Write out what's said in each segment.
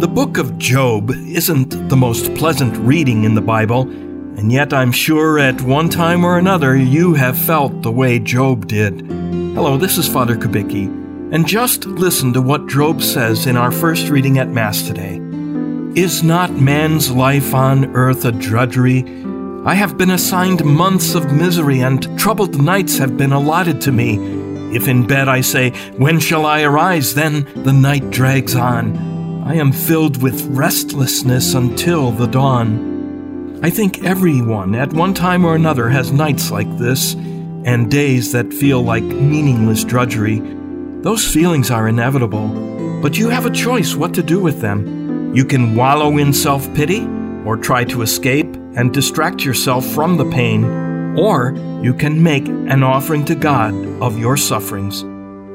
The book of Job isn't the most pleasant reading in the Bible, and yet I'm sure at one time or another you have felt the way Job did. Hello, this is Father Kubicki, and just listen to what Job says in our first reading at Mass today. Is not man's life on earth a drudgery? I have been assigned months of misery, and troubled nights have been allotted to me. If in bed I say, When shall I arise? then the night drags on. I am filled with restlessness until the dawn. I think everyone at one time or another has nights like this, and days that feel like meaningless drudgery. Those feelings are inevitable, but you have a choice what to do with them. You can wallow in self pity, or try to escape and distract yourself from the pain, or you can make an offering to God of your sufferings.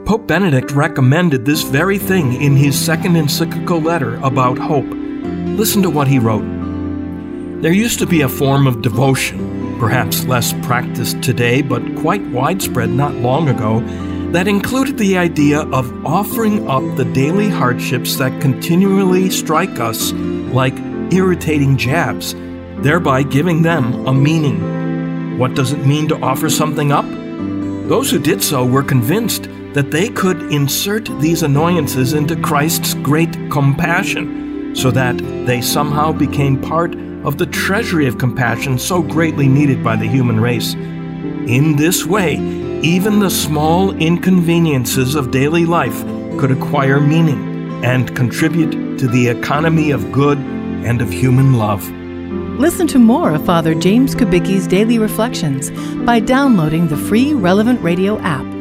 Pope Benedict recommended this very thing in his second encyclical letter about hope. Listen to what he wrote. There used to be a form of devotion, perhaps less practiced today, but quite widespread not long ago, that included the idea of offering up the daily hardships that continually strike us like irritating jabs, thereby giving them a meaning. What does it mean to offer something up? Those who did so were convinced that they could insert these annoyances into Christ's great compassion, so that they somehow became part of the treasury of compassion so greatly needed by the human race. In this way, even the small inconveniences of daily life could acquire meaning and contribute to the economy of good and of human love. Listen to more of Father James Kubicki's daily reflections by downloading the free Relevant Radio app